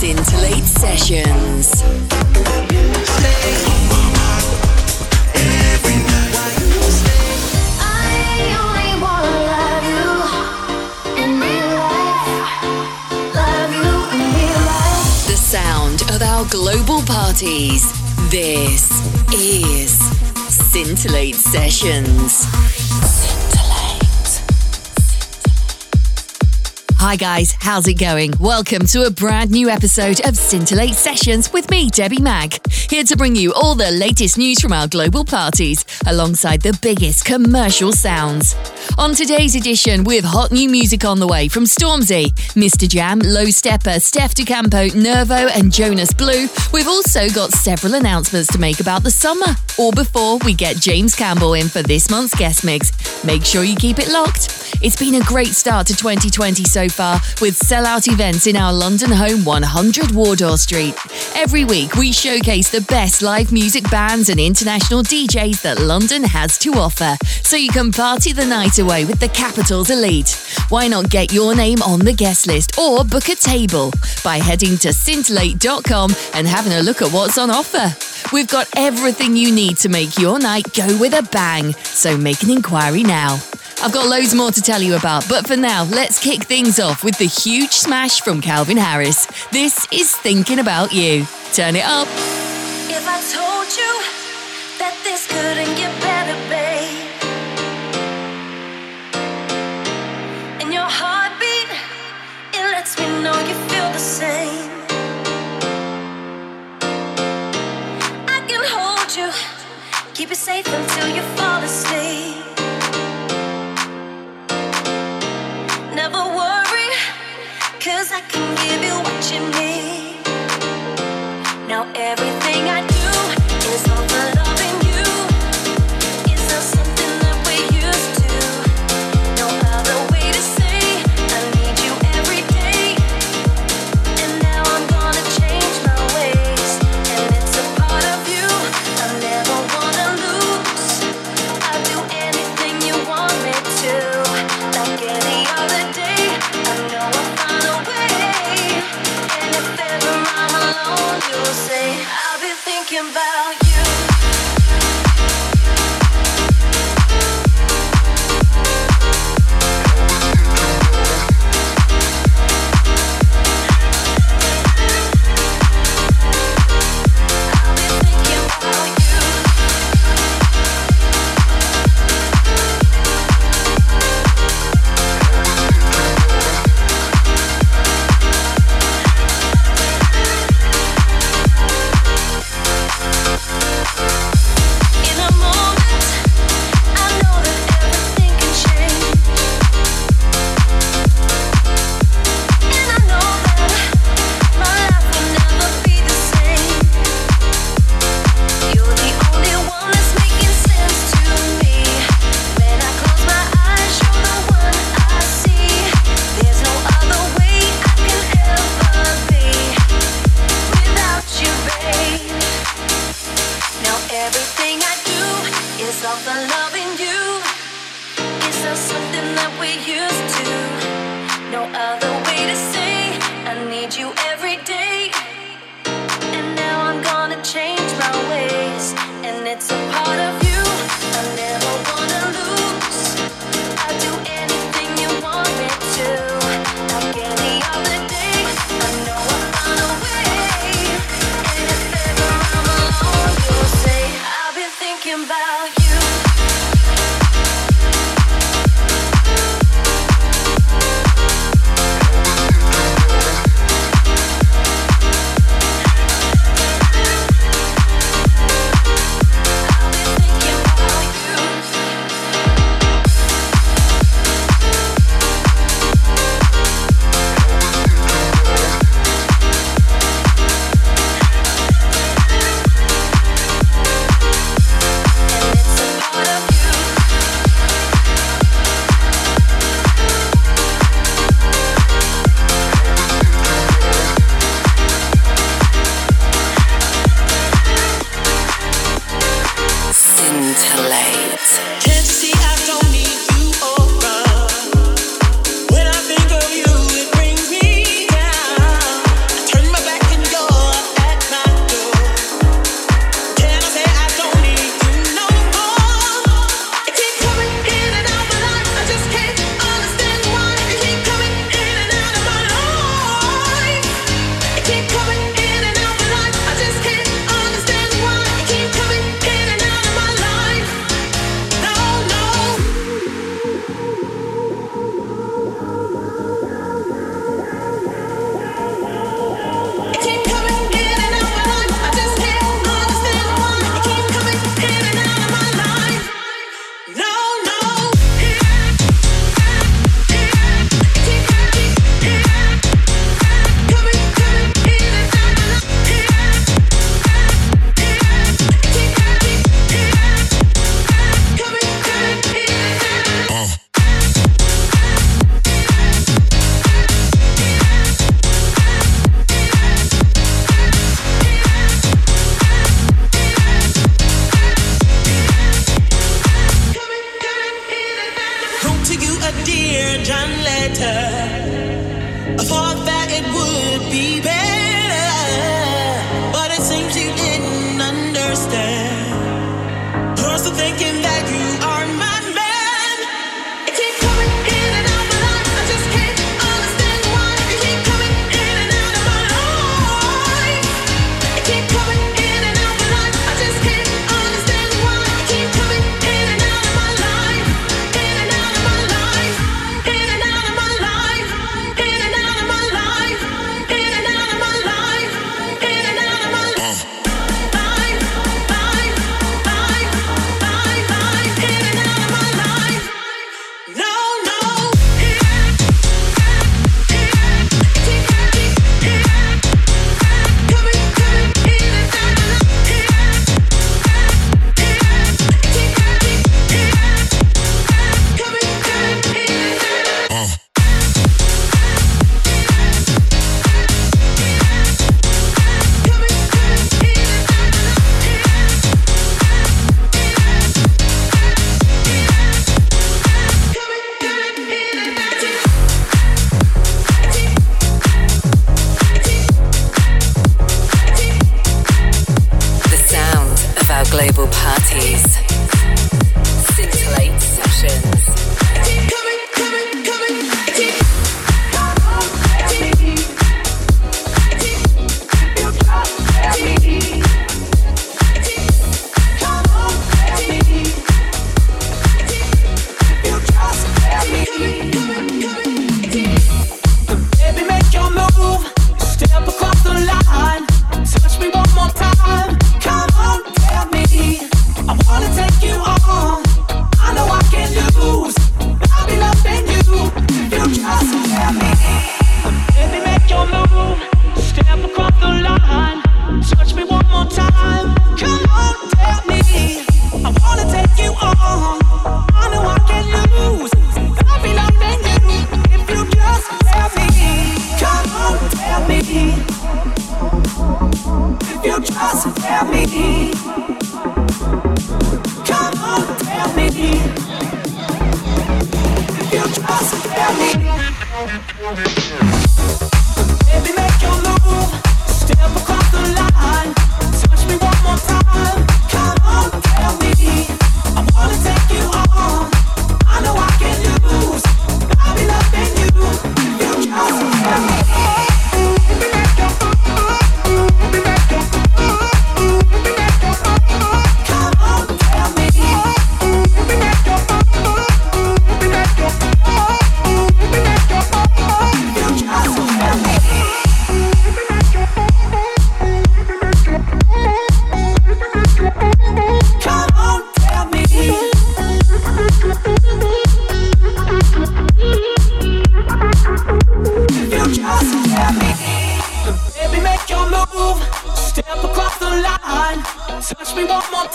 Scintillate Sessions. The sound of our global parties. This is Scintillate Sessions. Hi guys, how's it going? Welcome to a brand new episode of Scintillate Sessions with me, Debbie Mag, here to bring you all the latest news from our global parties alongside the biggest commercial sounds. On today's edition, with hot new music on the way from Stormzy, MistaJam, Low Steppa, Steph DeCampo, Nervo, and Jonas Blue, we've also got several announcements to make about the summer. Or before we get James Campbell in for this month's guest mix. Make sure you keep it locked. It's been a great start to 2020 so far, with sell-out events in our London home 100 Wardour Street. Every week, we showcase the best live music bands and international DJs that London has to offer, so you can party the night away with the capital's elite. Why not get your name on the guest list or book a table by heading to scintillate.com and having a look at what's on offer? We've got everything you need to make your night go with a bang, so make an inquiry now. I've got loads more to tell you about, but for now, let's kick things off with the huge smash from Calvin Harris. This is Thinking About You. Turn it up. If I told you that this couldn't get better, same. I can hold you, keep you safe until you fall asleep. Never worry, cause I can give you what you need. Now everything I do is all for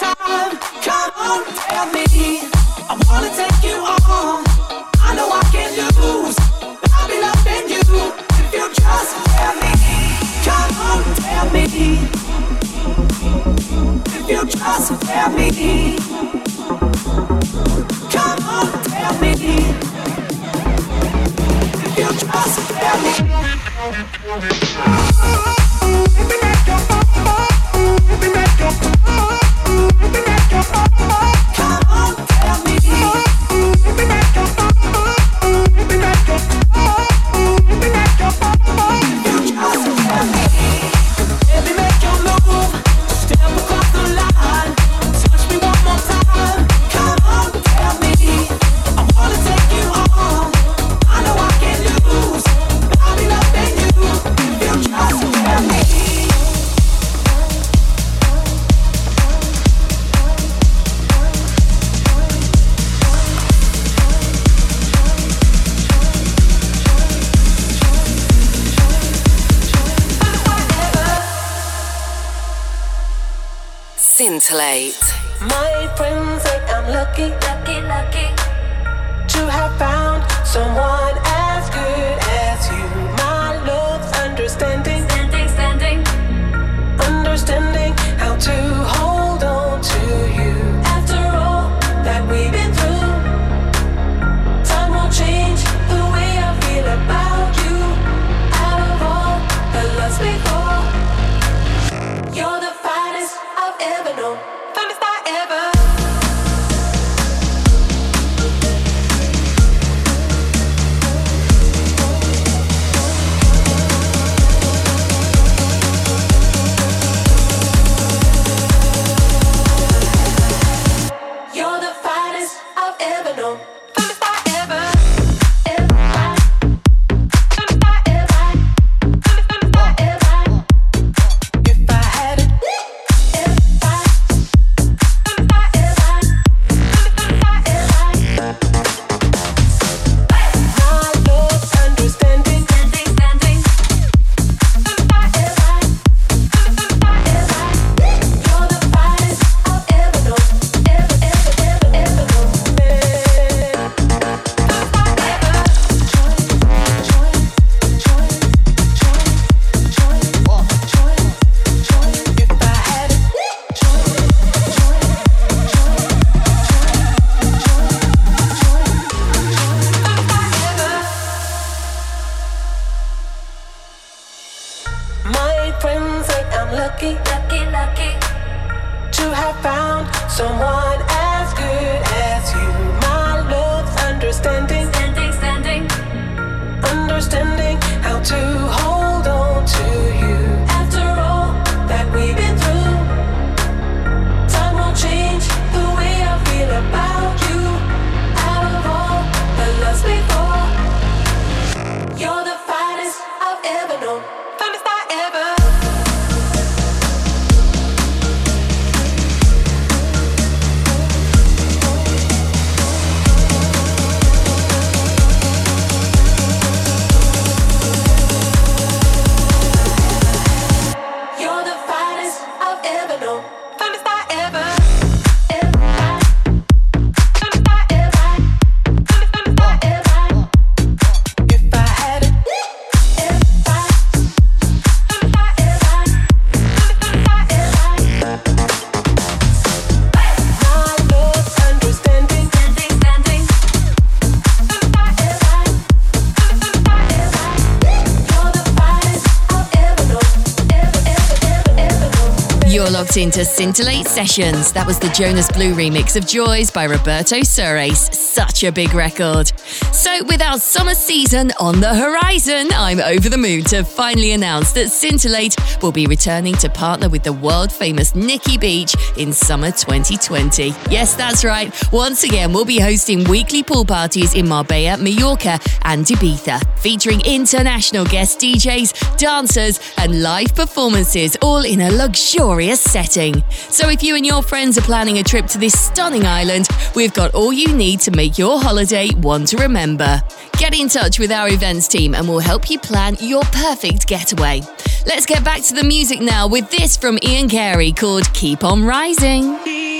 Come on, tell me. I wanna take you on. I know I can lose. I'll be loving you if you just tell me. Come on, tell me. If you just tell me. Come on, tell me. If you just tell me. Into Scintillate Sessions. That was the Jonas Blue remix of Joys by Roberto Surace. Such a big record. So, with our summer season on the horizon, I'm over the moon to finally announce that Scintillate will be returning to partner with the world famous Nikki Beach in summer 2020. Yes, that's right. Once again, we'll be hosting weekly pool parties in Marbella, Mallorca, and Ibiza, featuring international guest DJs, dancers, and live performances, all in a luxurious setting. So, if you and your friends are planning a trip to this stunning island, we've got all you need to make your holiday one to remember Get in touch with our events team and we'll help you plan your perfect getaway. Let's get back to the music now with this from Ian Carey called Keep On Rising.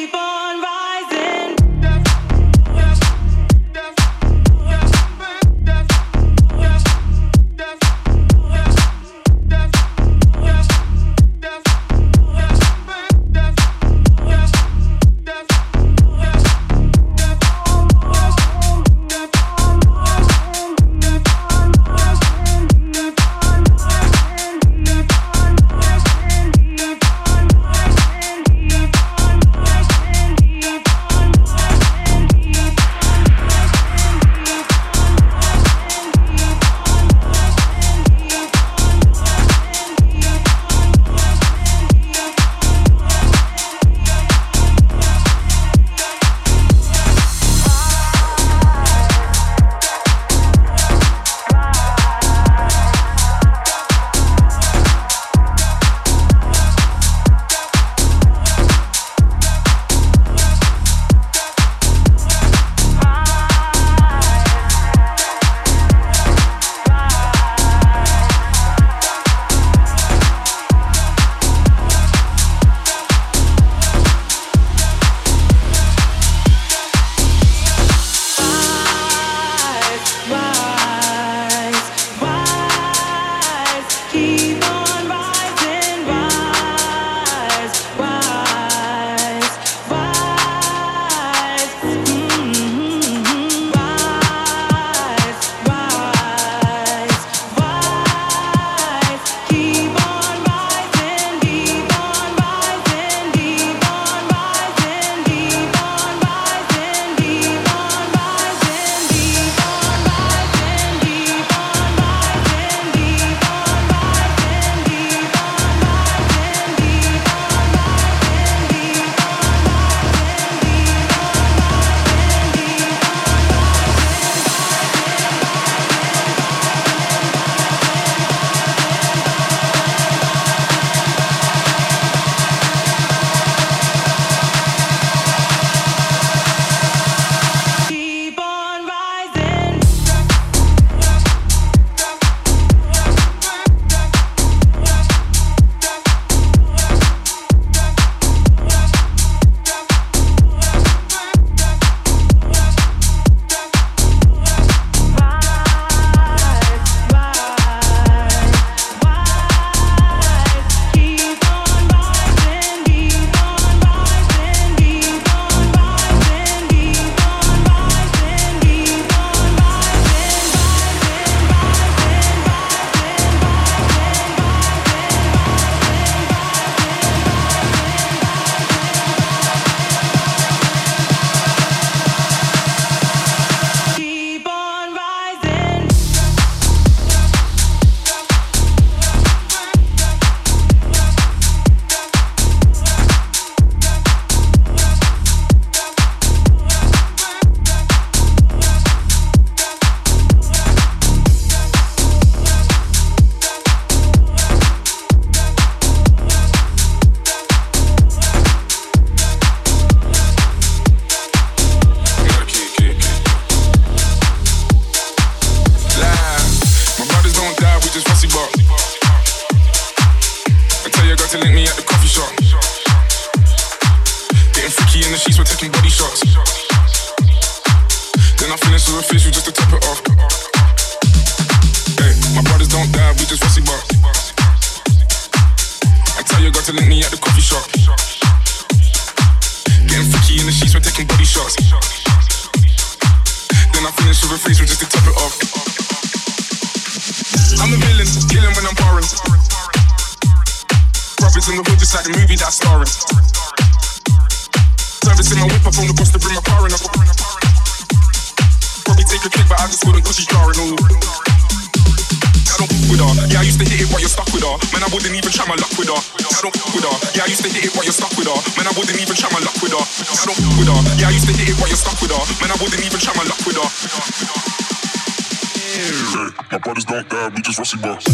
say. My brothers don't die, we just rusty bars.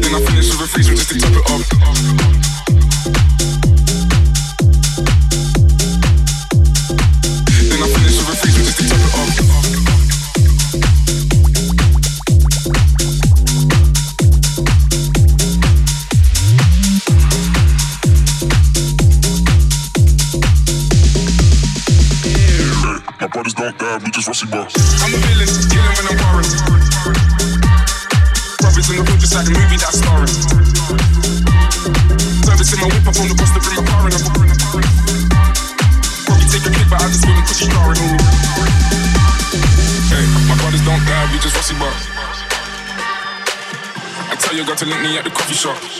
Then I finish with a freeze, we just to top it off. pussy box. I'm a villain, killing when I'm worried. Brothers in the hood just like a movie that's starring. Service in my whip, I'm on the bus to bring my car in. Probably take a kick, but I just wouldn't push you starring. Hey, my brothers don't die, we just rusty box. I tell your girl to link me at the coffee shop.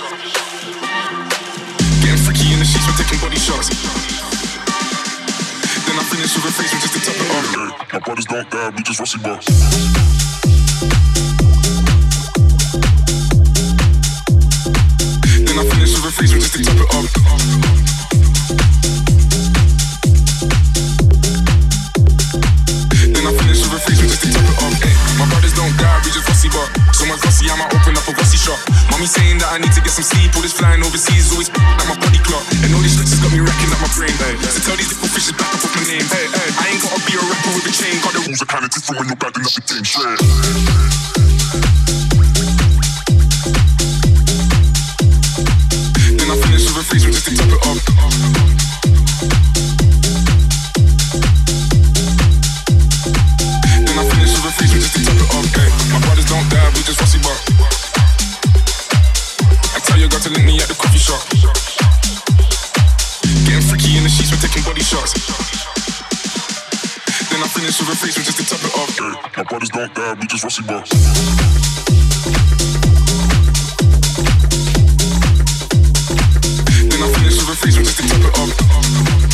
don't die, we just rusty boss. you got to link me at the coffee shop. Getting freaky in the sheets, we're taking body shots. Then I finish with a face with just to top it off. Hey, my brothers don't die, we just rusty bucks. Then I finish with a freeze, we just to top it off.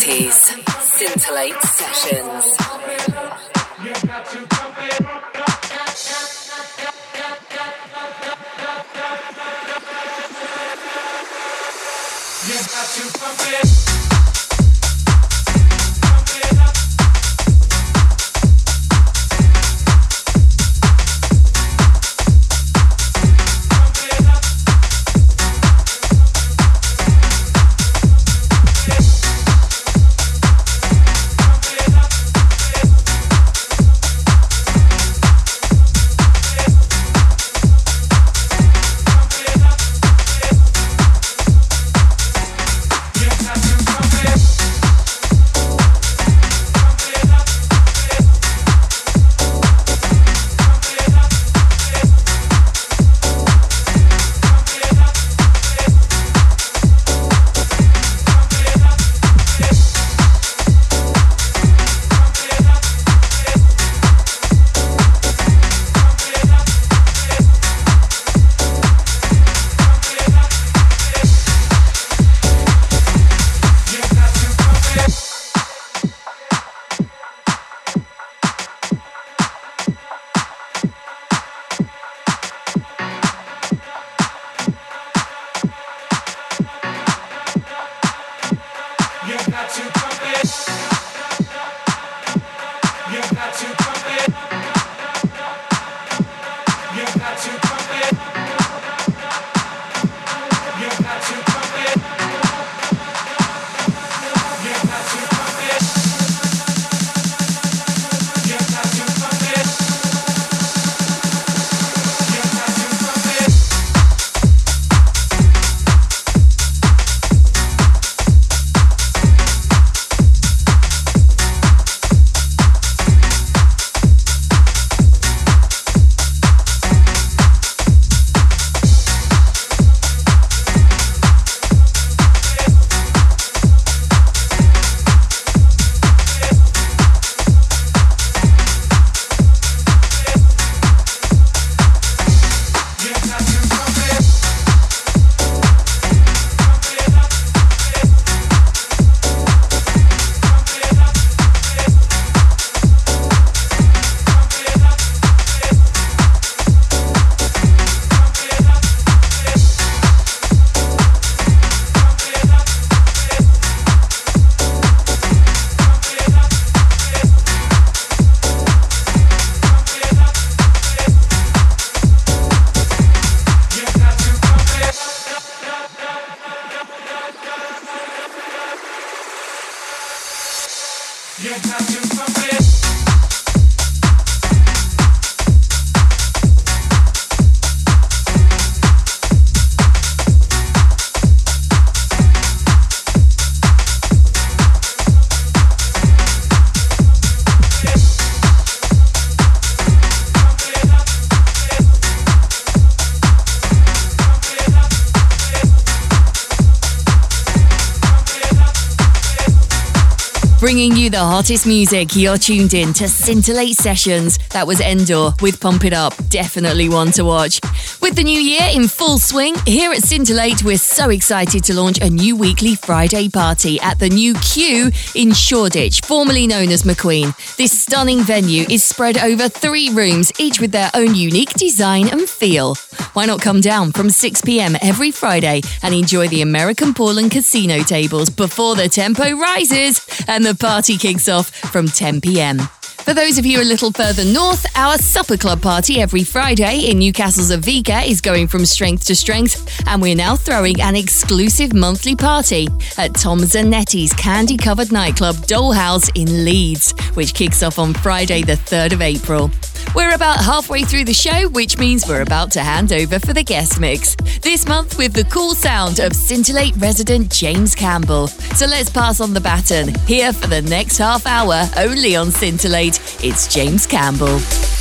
Parties. Scintillate Sessions. You got to pump it. The hottest music, you're tuned in to Scintillate Sessions. That was Endor with Pump It Up. Definitely one to watch. With the new year in full swing, here at Scintillate, we're so excited to launch a new weekly Friday party at the new Q in Shoreditch, formerly known as McQueen. This stunning venue is spread over three rooms, each with their own unique design and feel. Why not come down from 6 pm every Friday and enjoy the American pool and casino tables before the tempo rises and the the party kicks off from 10 pm. For those of you a little further north, our supper club party every Friday in Newcastle's Aveika is going from strength to strength, and we're now throwing an exclusive monthly party at Tom Zanetti's candy covered nightclub Dollhouse in Leeds, which kicks off on Friday, the 3rd of April. We're about halfway through the show, which means we're about to hand over for the guest mix. This month with the cool sound of Scintillate resident James Campbell. So let's pass on the baton. Here for the next half hour, only on Scintillate, it's James Campbell.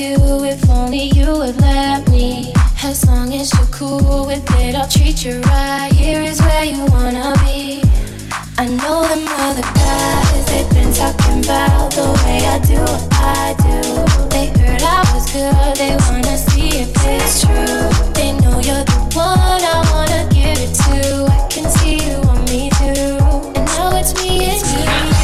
do if only you would let me. As long as you're cool with it, I'll treat you right. Here is where you wanna be. I know them other guys, they've been talking about the way I do what I do. They heard I was good, they wanna see if it's true. They know you're the one I wanna give it to. I can see you on me too. And now it's me, it's me.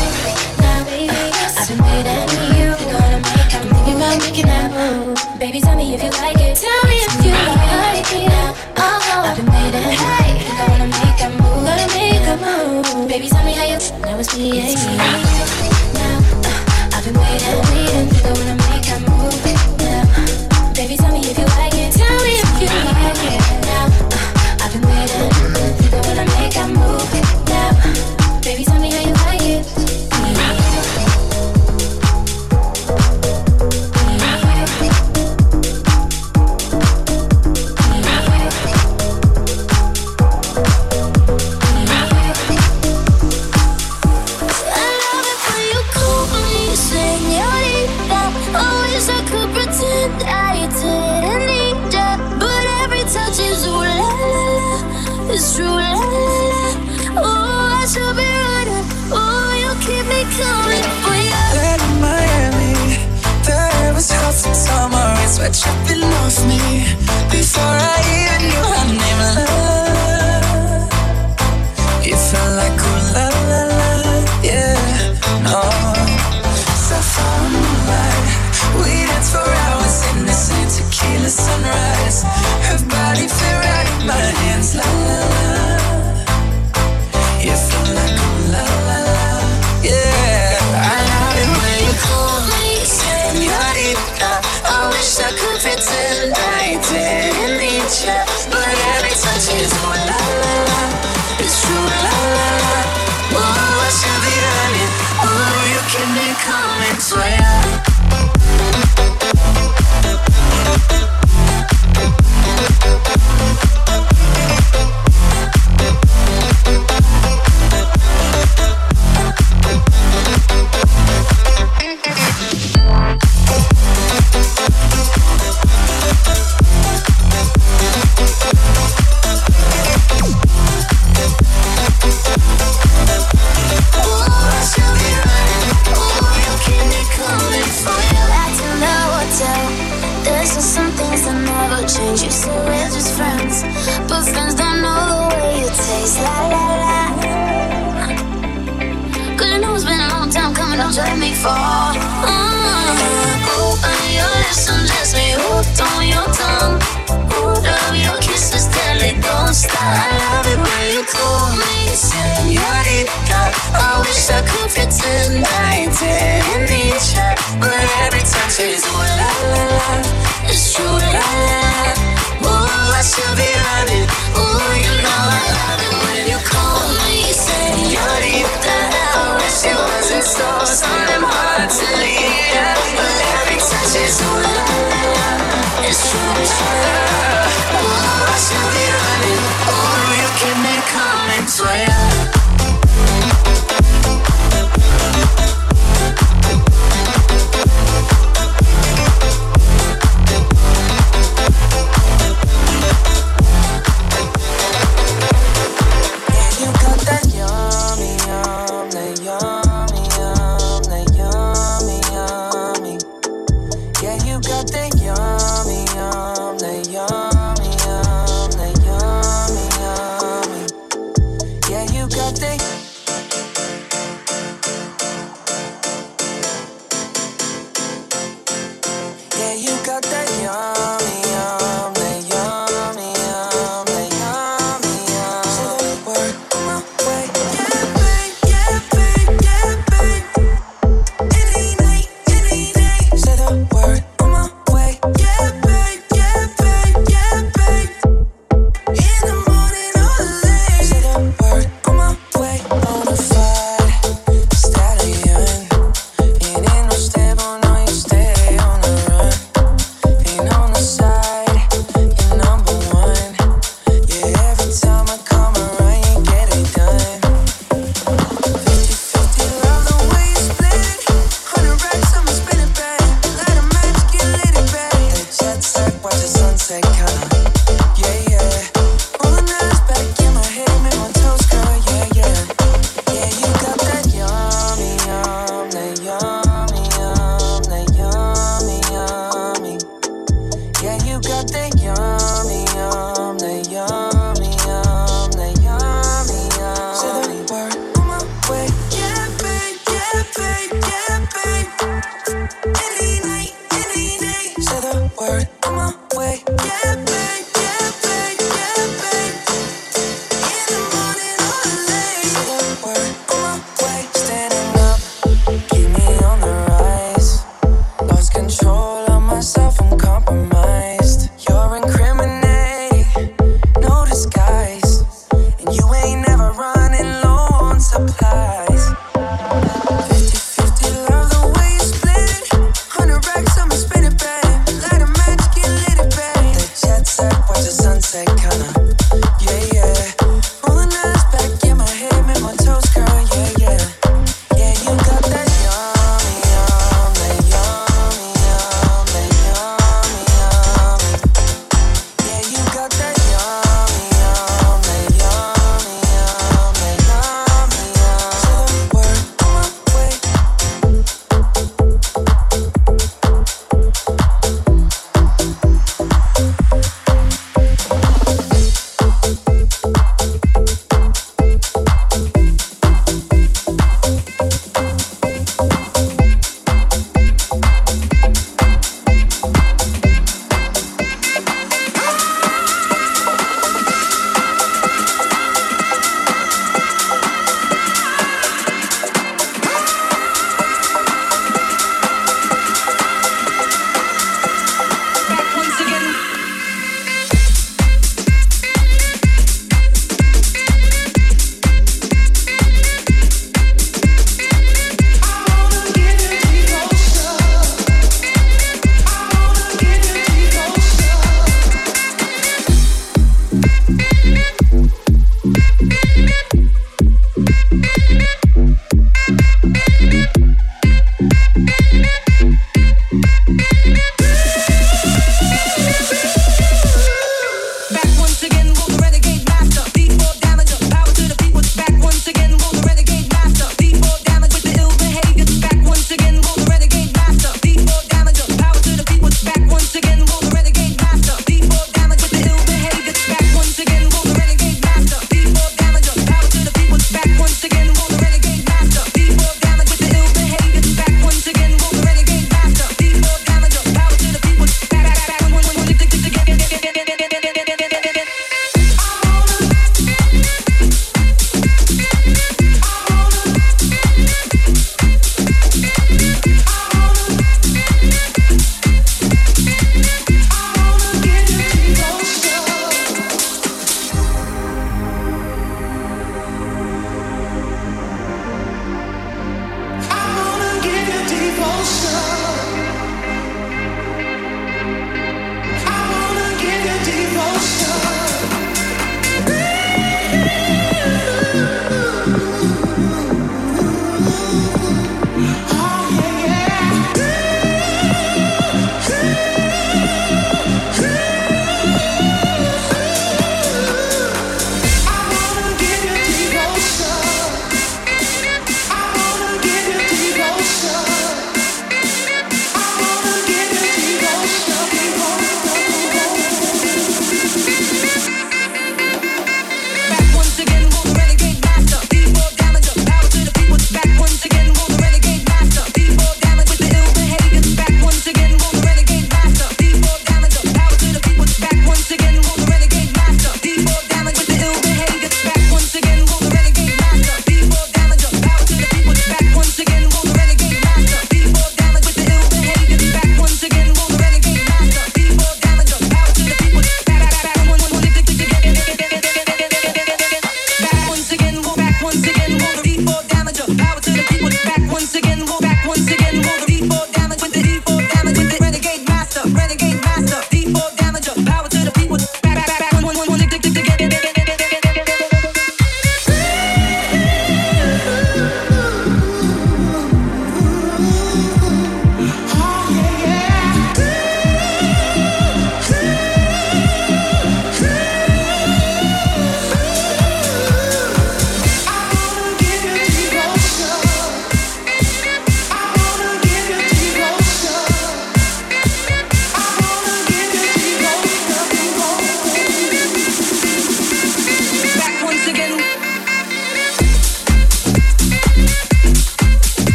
I wanna make a move, wanna make a move. Baby, tell me how you. I was being now. Uh, I've been waiting, waiting. Think I wanna.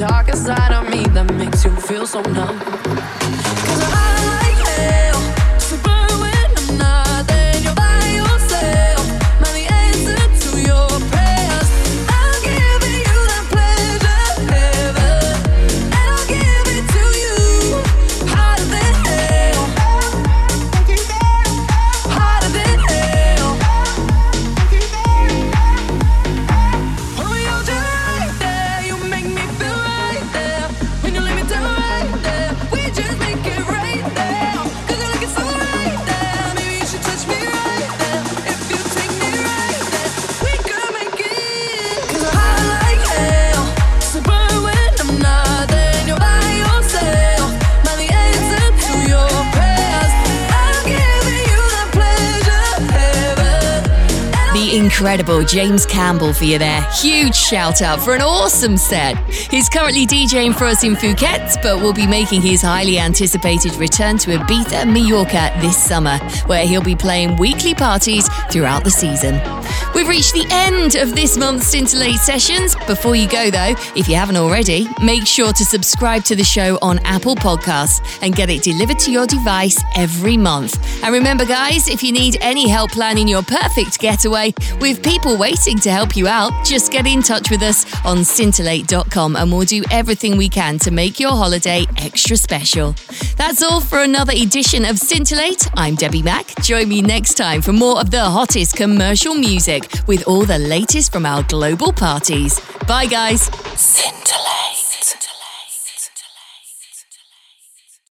Darker side of me that makes you feel so numb. Incredible James Campbell for you there. Huge shout out for an awesome set. He's currently DJing for us in Phuket, but will be making his highly anticipated return to Ibiza, Mallorca this summer, where he'll be playing weekly parties throughout the season. We've reached the end of this month's Scintillate sessions. Before you go, though, if you haven't already, make sure to subscribe to the show on Apple Podcasts and get it delivered to your device every month. And remember, guys, if you need any help planning your perfect getaway with people waiting to help you out, just get in touch with us on scintillate.com and we'll do everything we can to make your holiday extra special. That's all for another edition of Scintillate. I'm Debbie Mack. Join me next time for more of the hottest commercial music with all the latest from our global parties. Bye, guys. Scintillate.